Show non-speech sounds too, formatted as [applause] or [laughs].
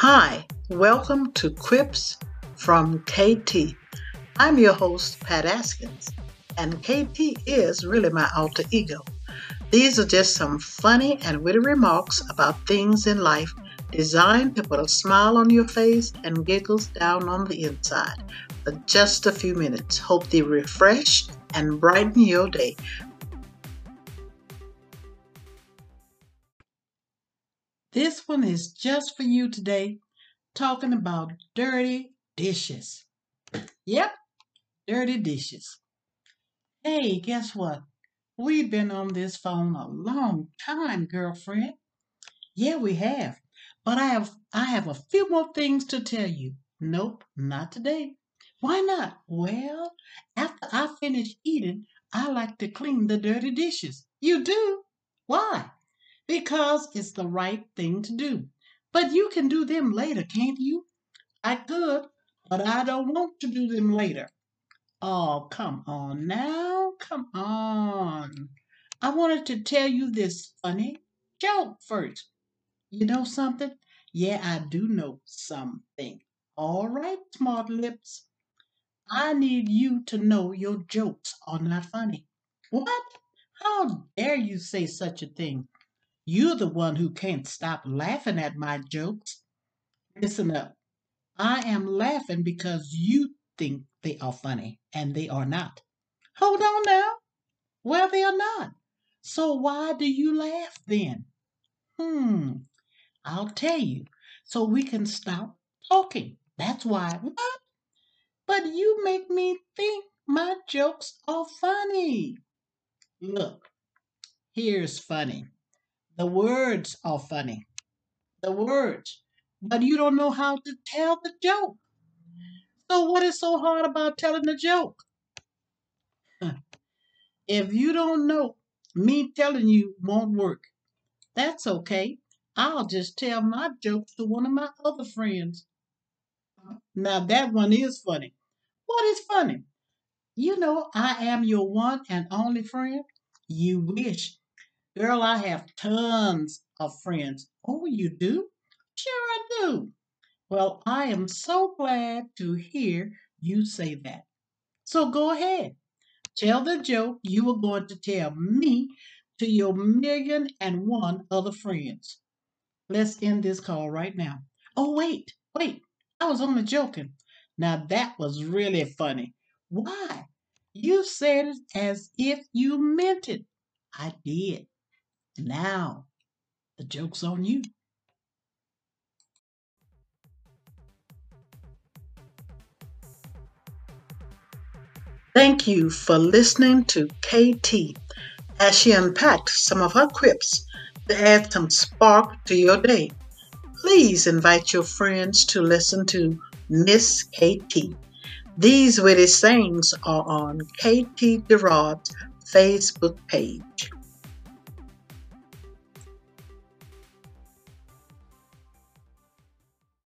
Hi, welcome to Quips from KT. I'm your host, Pat Askins, and KT is really my alter ego. These are just some funny and witty remarks about things in life designed to put a smile on your face and giggles down on the inside for just a few minutes. Hope they refresh and brighten your day. This one is just for you today, talking about dirty dishes. Yep, dirty dishes. Hey, guess what? We've been on this phone a long time, girlfriend. Yeah, we have. But I have I have a few more things to tell you. Nope, not today. Why not? Well, after I finish eating, I like to clean the dirty dishes. You do? Why? Because it's the right thing to do. But you can do them later, can't you? I could, but I don't want to do them later. Oh, come on now. Come on. I wanted to tell you this funny joke first. You know something? Yeah, I do know something. All right, smart lips. I need you to know your jokes are not funny. What? How dare you say such a thing? You're the one who can't stop laughing at my jokes. Listen up. I am laughing because you think they are funny, and they are not. Hold on now. Well, they are not. So why do you laugh then? Hmm, I'll tell you. So we can stop talking. That's why. What? But you make me think my jokes are funny. Look, here's funny. The words are funny. The words. But you don't know how to tell the joke. So, what is so hard about telling the joke? [laughs] If you don't know, me telling you won't work. That's okay. I'll just tell my jokes to one of my other friends. Now, that one is funny. What is funny? You know, I am your one and only friend. You wish. Girl, I have tons of friends. Oh, you do? Sure, I do. Well, I am so glad to hear you say that. So go ahead. Tell the joke you were going to tell me to your million and one other friends. Let's end this call right now. Oh, wait, wait. I was only joking. Now that was really funny. Why? You said it as if you meant it. I did. Now, the joke's on you. Thank you for listening to KT as she unpacked some of her quips to add some spark to your day. Please invite your friends to listen to Miss KT. These witty sayings are on KT Gerard's Facebook page.